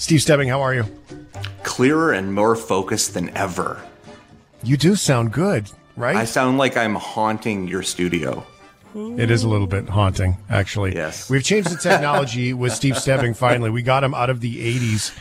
Steve Stebbing, how are you? Clearer and more focused than ever. You do sound good, right? I sound like I'm haunting your studio. It is a little bit haunting, actually. Yes. We've changed the technology with Steve Stebbing finally. We got him out of the 80s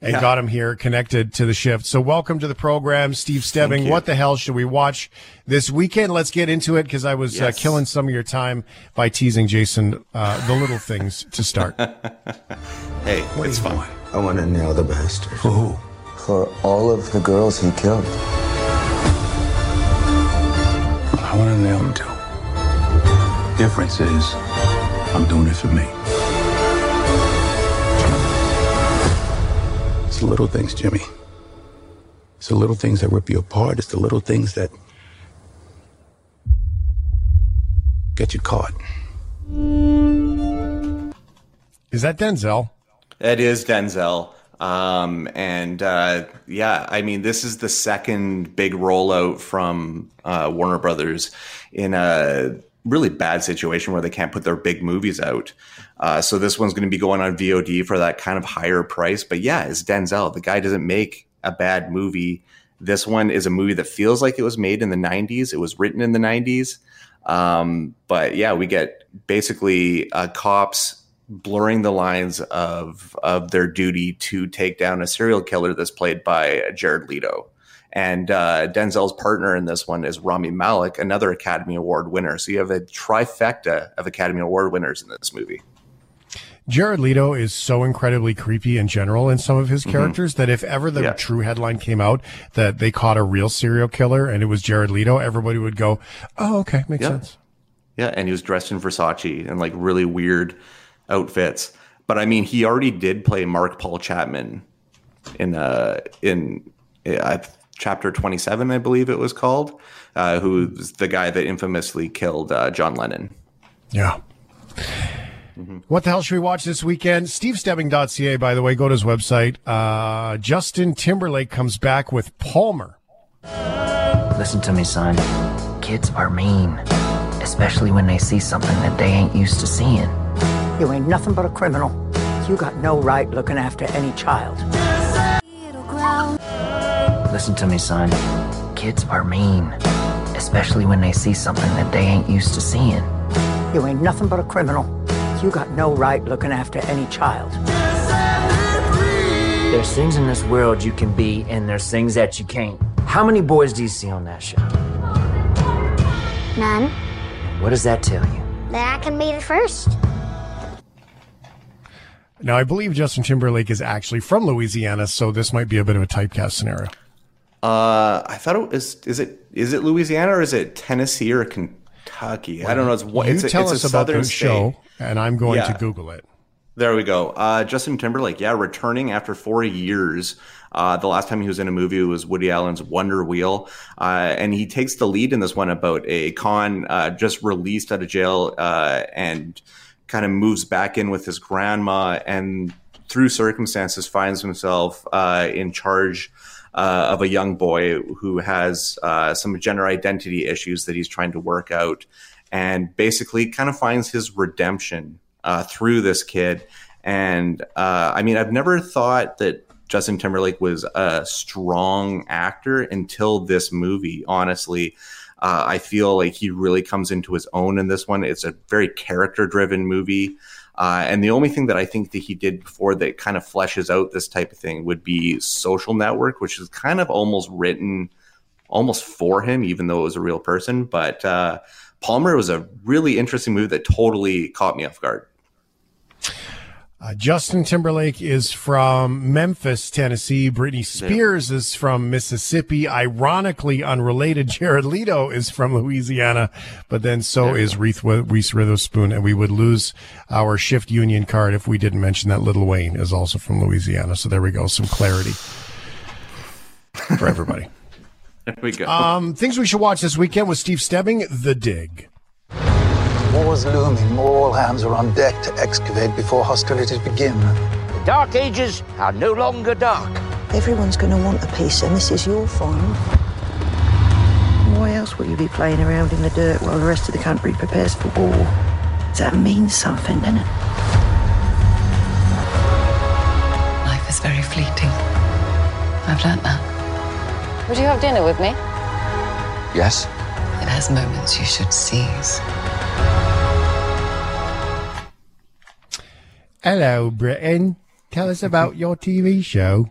and Yeah. got him here connected to the shift. So welcome to the program, Steve Stebbing. What the hell should we watch this weekend? Let's get into it because I was uh, killing some of your time by teasing Jason uh, the little things to start. Hey, it's fun. I want to nail the bastard. For who? For all of the girls he killed. I want to nail him too. Difference is, I'm doing it for me. It's the little things, Jimmy. It's the little things that rip you apart. It's the little things that get you caught. Is that Denzel? It is Denzel. Um, and uh, yeah, I mean, this is the second big rollout from uh, Warner Brothers in a really bad situation where they can't put their big movies out. Uh, so this one's going to be going on VOD for that kind of higher price. But yeah, it's Denzel. The guy doesn't make a bad movie. This one is a movie that feels like it was made in the 90s. It was written in the 90s. Um, but yeah, we get basically uh, cops blurring the lines of of their duty to take down a serial killer that's played by Jared Leto. And uh, Denzel's partner in this one is Rami Malek, another Academy Award winner. So you have a trifecta of Academy Award winners in this movie. Jared Leto is so incredibly creepy in general in some of his characters that if ever the Mm-hmm. Yeah. true headline came out that they caught a real serial killer and it was Jared Leto, everybody would go, "Oh, okay, makes Yeah. sense." Yeah, and he was dressed in Versace and like really weird outfits. But I mean, he already did play Mark Paul Chapman in uh in uh, chapter 27, I believe it was called, uh, who's the guy that infamously killed uh, John Lennon. Yeah. What the hell should we watch this weekend? SteveStebbing.ca, by the way, go to his website. Uh, Justin Timberlake comes back with Palmer. Listen to me, son. Kids are mean, especially when they see something that they ain't used to seeing. You ain't nothing but a criminal. You got no right looking after any child. Listen to me, son. Kids are mean, especially when they see something that they ain't used to seeing. You ain't nothing but a criminal. You got no right looking after any child. There's things in this world you can be, and there's things that you can't. How many boys do you see on that show? None. What does that tell you? That I can be the first. Now, I believe Justin Timberlake is actually from Louisiana, so this might be a bit of a typecast scenario. Uh, I thought it was. Is it is it Louisiana or is it Tennessee or Kentucky? I don't know. It's one. You It's a, tell it's us a about the show, and I'm going Yeah. to Google it. There we go. Uh, Justin Timberlake, yeah, returning after four years. Uh, the last time he was in a movie was Woody Allen's Wonder Wheel, uh, and he takes the lead in this one about a con uh, just released out of jail uh, and kind of moves back in with his grandma, and through circumstances finds himself uh, in charge uh, of a young boy who has uh, some gender identity issues that he's trying to work out, and basically kind of finds his redemption uh, through this kid. And uh, I mean, I've never thought that Justin Timberlake was a strong actor until this movie. Honestly, uh, I feel like he really comes into his own in this one. It's a very character-driven movie. Uh, and the only thing that I think that he did before that kind of fleshes out this type of thing would be Social Network, which is kind of almost written almost for him, even though it was a real person. But uh, Palmer was a really interesting movie that totally caught me off guard. Uh, Justin Timberlake is from Memphis, Tennessee. Britney Spears is from Mississippi. Ironically, unrelated, Jared Leto is from Louisiana, but then so is Reese, Reese Witherspoon, and we would lose our shift union card if we didn't mention that Lil Wayne is also from Louisiana. So there we go, some clarity for everybody. There we go. Um, things we should watch this weekend with Steve Stebbing, The Dig. War's looming. All hands are on deck to excavate before hostilities begin. The Dark Ages are no longer dark. Everyone's going to want a piece, and this is your farm. Why else will you be playing around in the dirt while the rest of the country prepares for war? That means something, doesn't it? Life is very fleeting. I've learnt that. Would you have dinner with me? Yes? It has moments you should seize. Hello, Britain. Tell us about your TV show.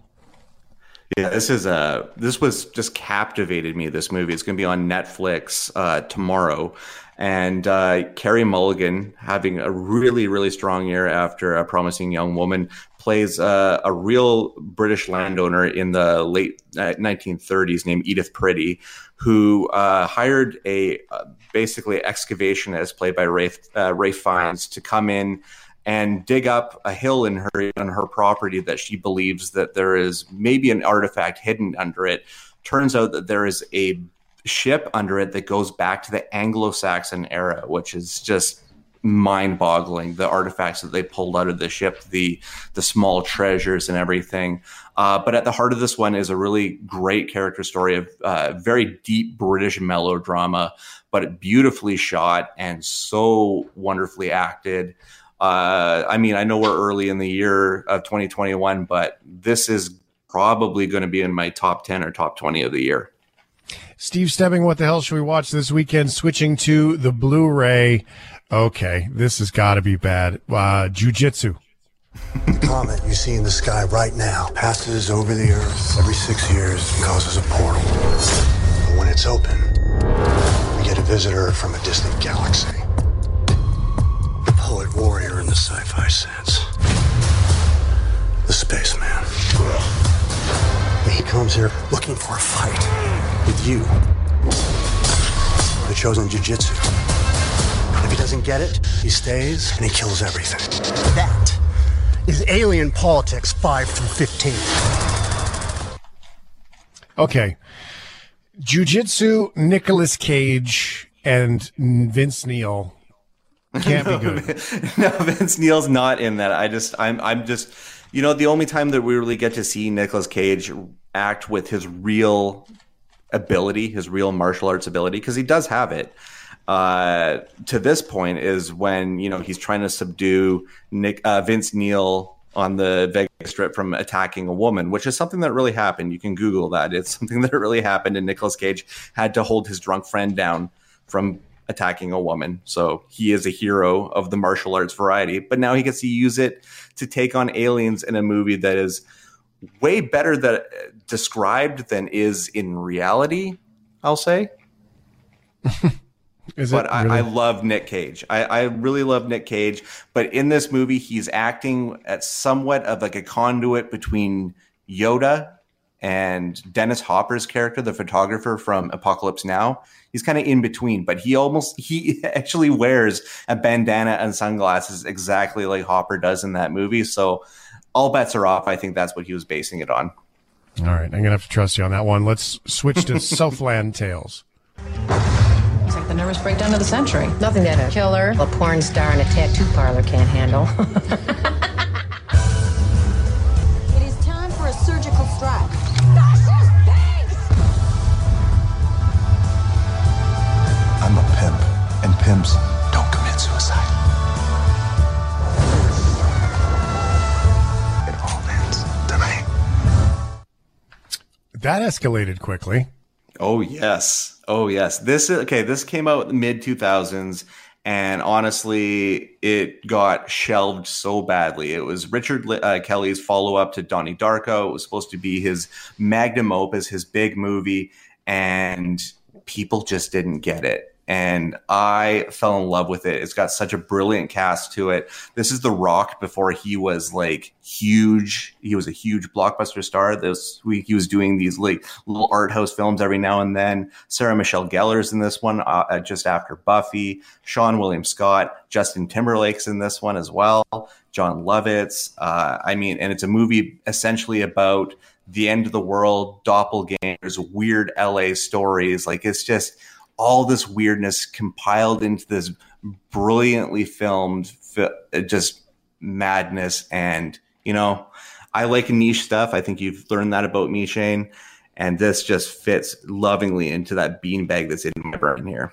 Yeah, this is a this was just captivated me. This movie. It's going to be on Netflix uh, tomorrow, and uh, Carey Mulligan having a really really strong year after a promising young woman plays uh, a real British landowner in the late 1930s named Edith Pretty, who uh, hired a uh, basically excavationist played by Ralph uh, Ralph Fiennes to come in and dig up a hill in her on her property that she believes that there is maybe an artifact hidden under it. Turns out that there is a ship under it that goes back to the Anglo-Saxon era, which is just mind-boggling. The artifacts that they pulled out of the ship, the the small treasures and everything. Uh, but at the heart of this one is a really great character story of uh, very deep British melodrama, but beautifully shot and so wonderfully acted. Uh, I mean, I know we're early in the year of 2021, but this is probably going to be in my top 10 or top 20 of the year. Steve Stebbing, what the hell should we watch this weekend? Switching to the Blu-ray. Okay, this has got to be bad. Uh, Jiu-Jitsu. The comet you see in the sky right now passes over the Earth every six years and causes a portal. But when it's open, we get a visitor from a distant galaxy poet warrior in the sci-fi sense. The spaceman. He comes here looking for a fight with you. The chosen jujitsu. If he doesn't get it, he stays and he kills everything. That is alien politics 5 through 15. Okay. Jiu-Jitsu, Nicolas Cage, and Vince Neil can't no, be good. no, Vince Neil's not in that. I just, I'm, I'm just, you know, the only time that we really get to see Nicolas Cage act with his real ability, his real martial arts ability, because he does have it. Uh, to this point is when you know he's trying to subdue Nick uh, Vince Neil on the Vegas Strip from attacking a woman, which is something that really happened. You can Google that. It's something that really happened, and Nicolas Cage had to hold his drunk friend down from attacking a woman. So he is a hero of the martial arts variety, but now he gets to use it to take on aliens in a movie that is way better that described than is in reality. I'll say. Is but it I. I love Nick Cage. I, I really love Nick Cage. But in this movie, he's acting at somewhat of like a conduit between Yoda and Dennis Hopper's character, the photographer from Apocalypse Now. He's kind of in between, but he almost he actually wears a bandana and sunglasses exactly like Hopper does in that movie. So all bets are off. I think that's what he was basing it on. All right, I'm gonna have to trust you on that one. Let's switch to Southland Tales. It's like the nervous breakdown of the century. Nothing that a killer, a porn star, and a tattoo parlor can't handle. That escalated quickly. Oh yes, oh yes. This is okay. This came out mid two thousands, and honestly, it got shelved so badly. It was Richard uh, Kelly's follow up to Donnie Darko. It was supposed to be his magnum opus, his big movie, and people just didn't get it. And I fell in love with it. It's got such a brilliant cast to it. This is The Rock before he was like huge. He was a huge blockbuster star. This week he was doing these like little art house films every now and then. Sarah Michelle Gellar's in this one uh, just after Buffy. Seann William Scott, Justin Timberlake's in this one as well. Jon Lovitz. Uh, I mean, and it's a movie essentially about the end of the world, doppelgangers, weird LA stories. Like it's just all this weirdness compiled into this brilliantly filmed, uh, just madness. And, you know, I like niche stuff. I think you've learned that about me, Shane. And this just fits lovingly into that beanbag that's in my brain here.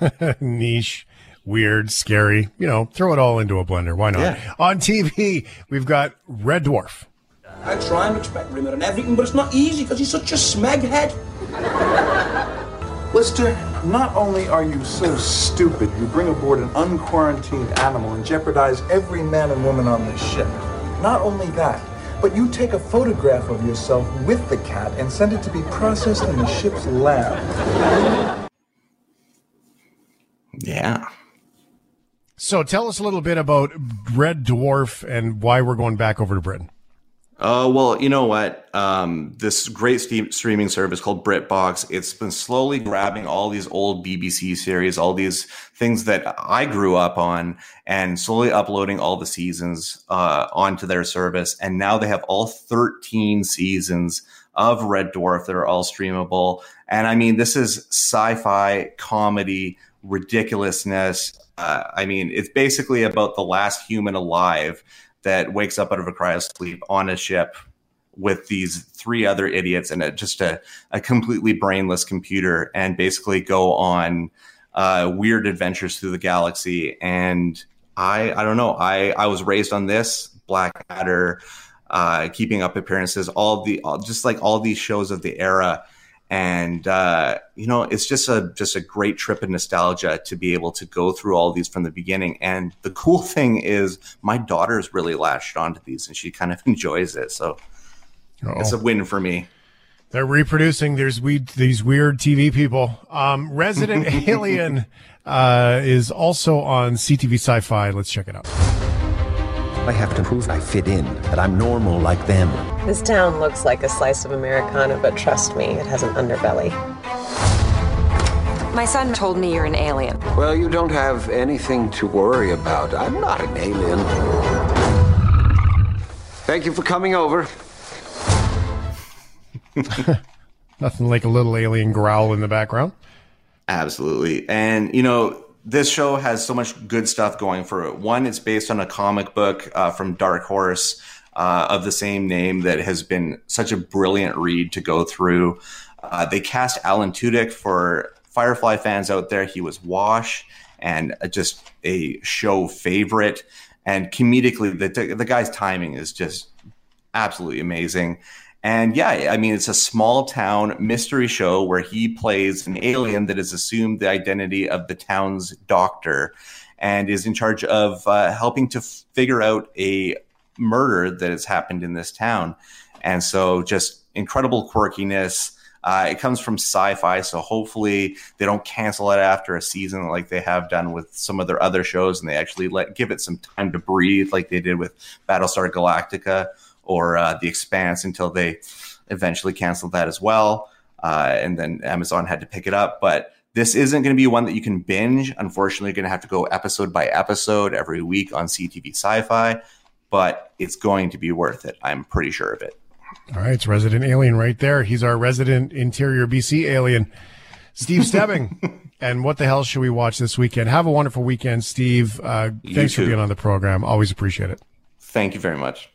Niche, weird, scary. You know, throw it all into a blender. Why not? Yeah. On TV, we've got Red Dwarf. I try and respect Rimmer and everything, but it's not easy because he's such a smeghead. Lister, not only are you so stupid, you bring aboard an unquarantined animal and jeopardize every man and woman on this ship. Not only that, but you take a photograph of yourself with the cat and send it to be processed in the ship's lab. Yeah. So tell us a little bit about Red Dwarf and why we're going back over to Britain. Uh, well, you know what? Um, this great streaming service called BritBox, it's been slowly grabbing all these old BBC series, all these things that I grew up on, and slowly uploading all the seasons uh, onto their service. And now they have all 13 seasons of Red Dwarf that are all streamable. And I mean, this is sci fi comedy, ridiculousness. Uh, I mean, it's basically about the last human alive that wakes up out of a cryosleep on a ship with these three other idiots and a, just a, a completely brainless computer and basically go on uh, weird adventures through the galaxy. And I, I don't know. I, I was raised on this Blackadder, uh, keeping up appearances, all the, all, just like all these shows of the era and uh, you know it's just a just a great trip of nostalgia to be able to go through all these from the beginning. And the cool thing is my daughter's really latched onto these and she kind of enjoys it. So Uh-oh. it's a win for me. They're reproducing there's we these weird tv people. Um, resident alien uh, is also on ctv sci-fi. Let's check it out I have to prove I fit in, that I'm normal like them. This town looks like a slice of Americana, but trust me, it has an underbelly. My son told me you're an alien. Well, you don't have anything to worry about. I'm not an alien. Thank you for coming over. Nothing like a little alien growl in the background. Absolutely. And, you know, this show has so much good stuff going for it. One, it's based on a comic book uh, from Dark Horse uh, of the same name that has been such a brilliant read to go through. Uh, they cast Alan Tudyk for Firefly fans out there. He was Wash and just a show favorite. And comedically, the, the guy's timing is just absolutely amazing. And yeah, I mean, it's a small town mystery show where he plays an alien that has assumed the identity of the town's doctor and is in charge of uh, helping to figure out a murder that has happened in this town. And so, just incredible quirkiness. Uh, it comes from sci-fi, so hopefully they don't cancel it after a season like they have done with some of their other shows, and they actually let give it some time to breathe, like they did with Battlestar Galactica or uh, The Expanse until they eventually canceled that as well. Uh, and then Amazon had to pick it up. But this isn't going to be one that you can binge. Unfortunately, you're going to have to go episode by episode every week on CTV Sci Fi, but it's going to be worth it. I'm pretty sure of it. All right. It's Resident Alien right there. He's our resident interior BC alien, Steve Stebbing. and what the hell should we watch this weekend? Have a wonderful weekend, Steve. Uh, thanks for being on the program. Always appreciate it. Thank you very much.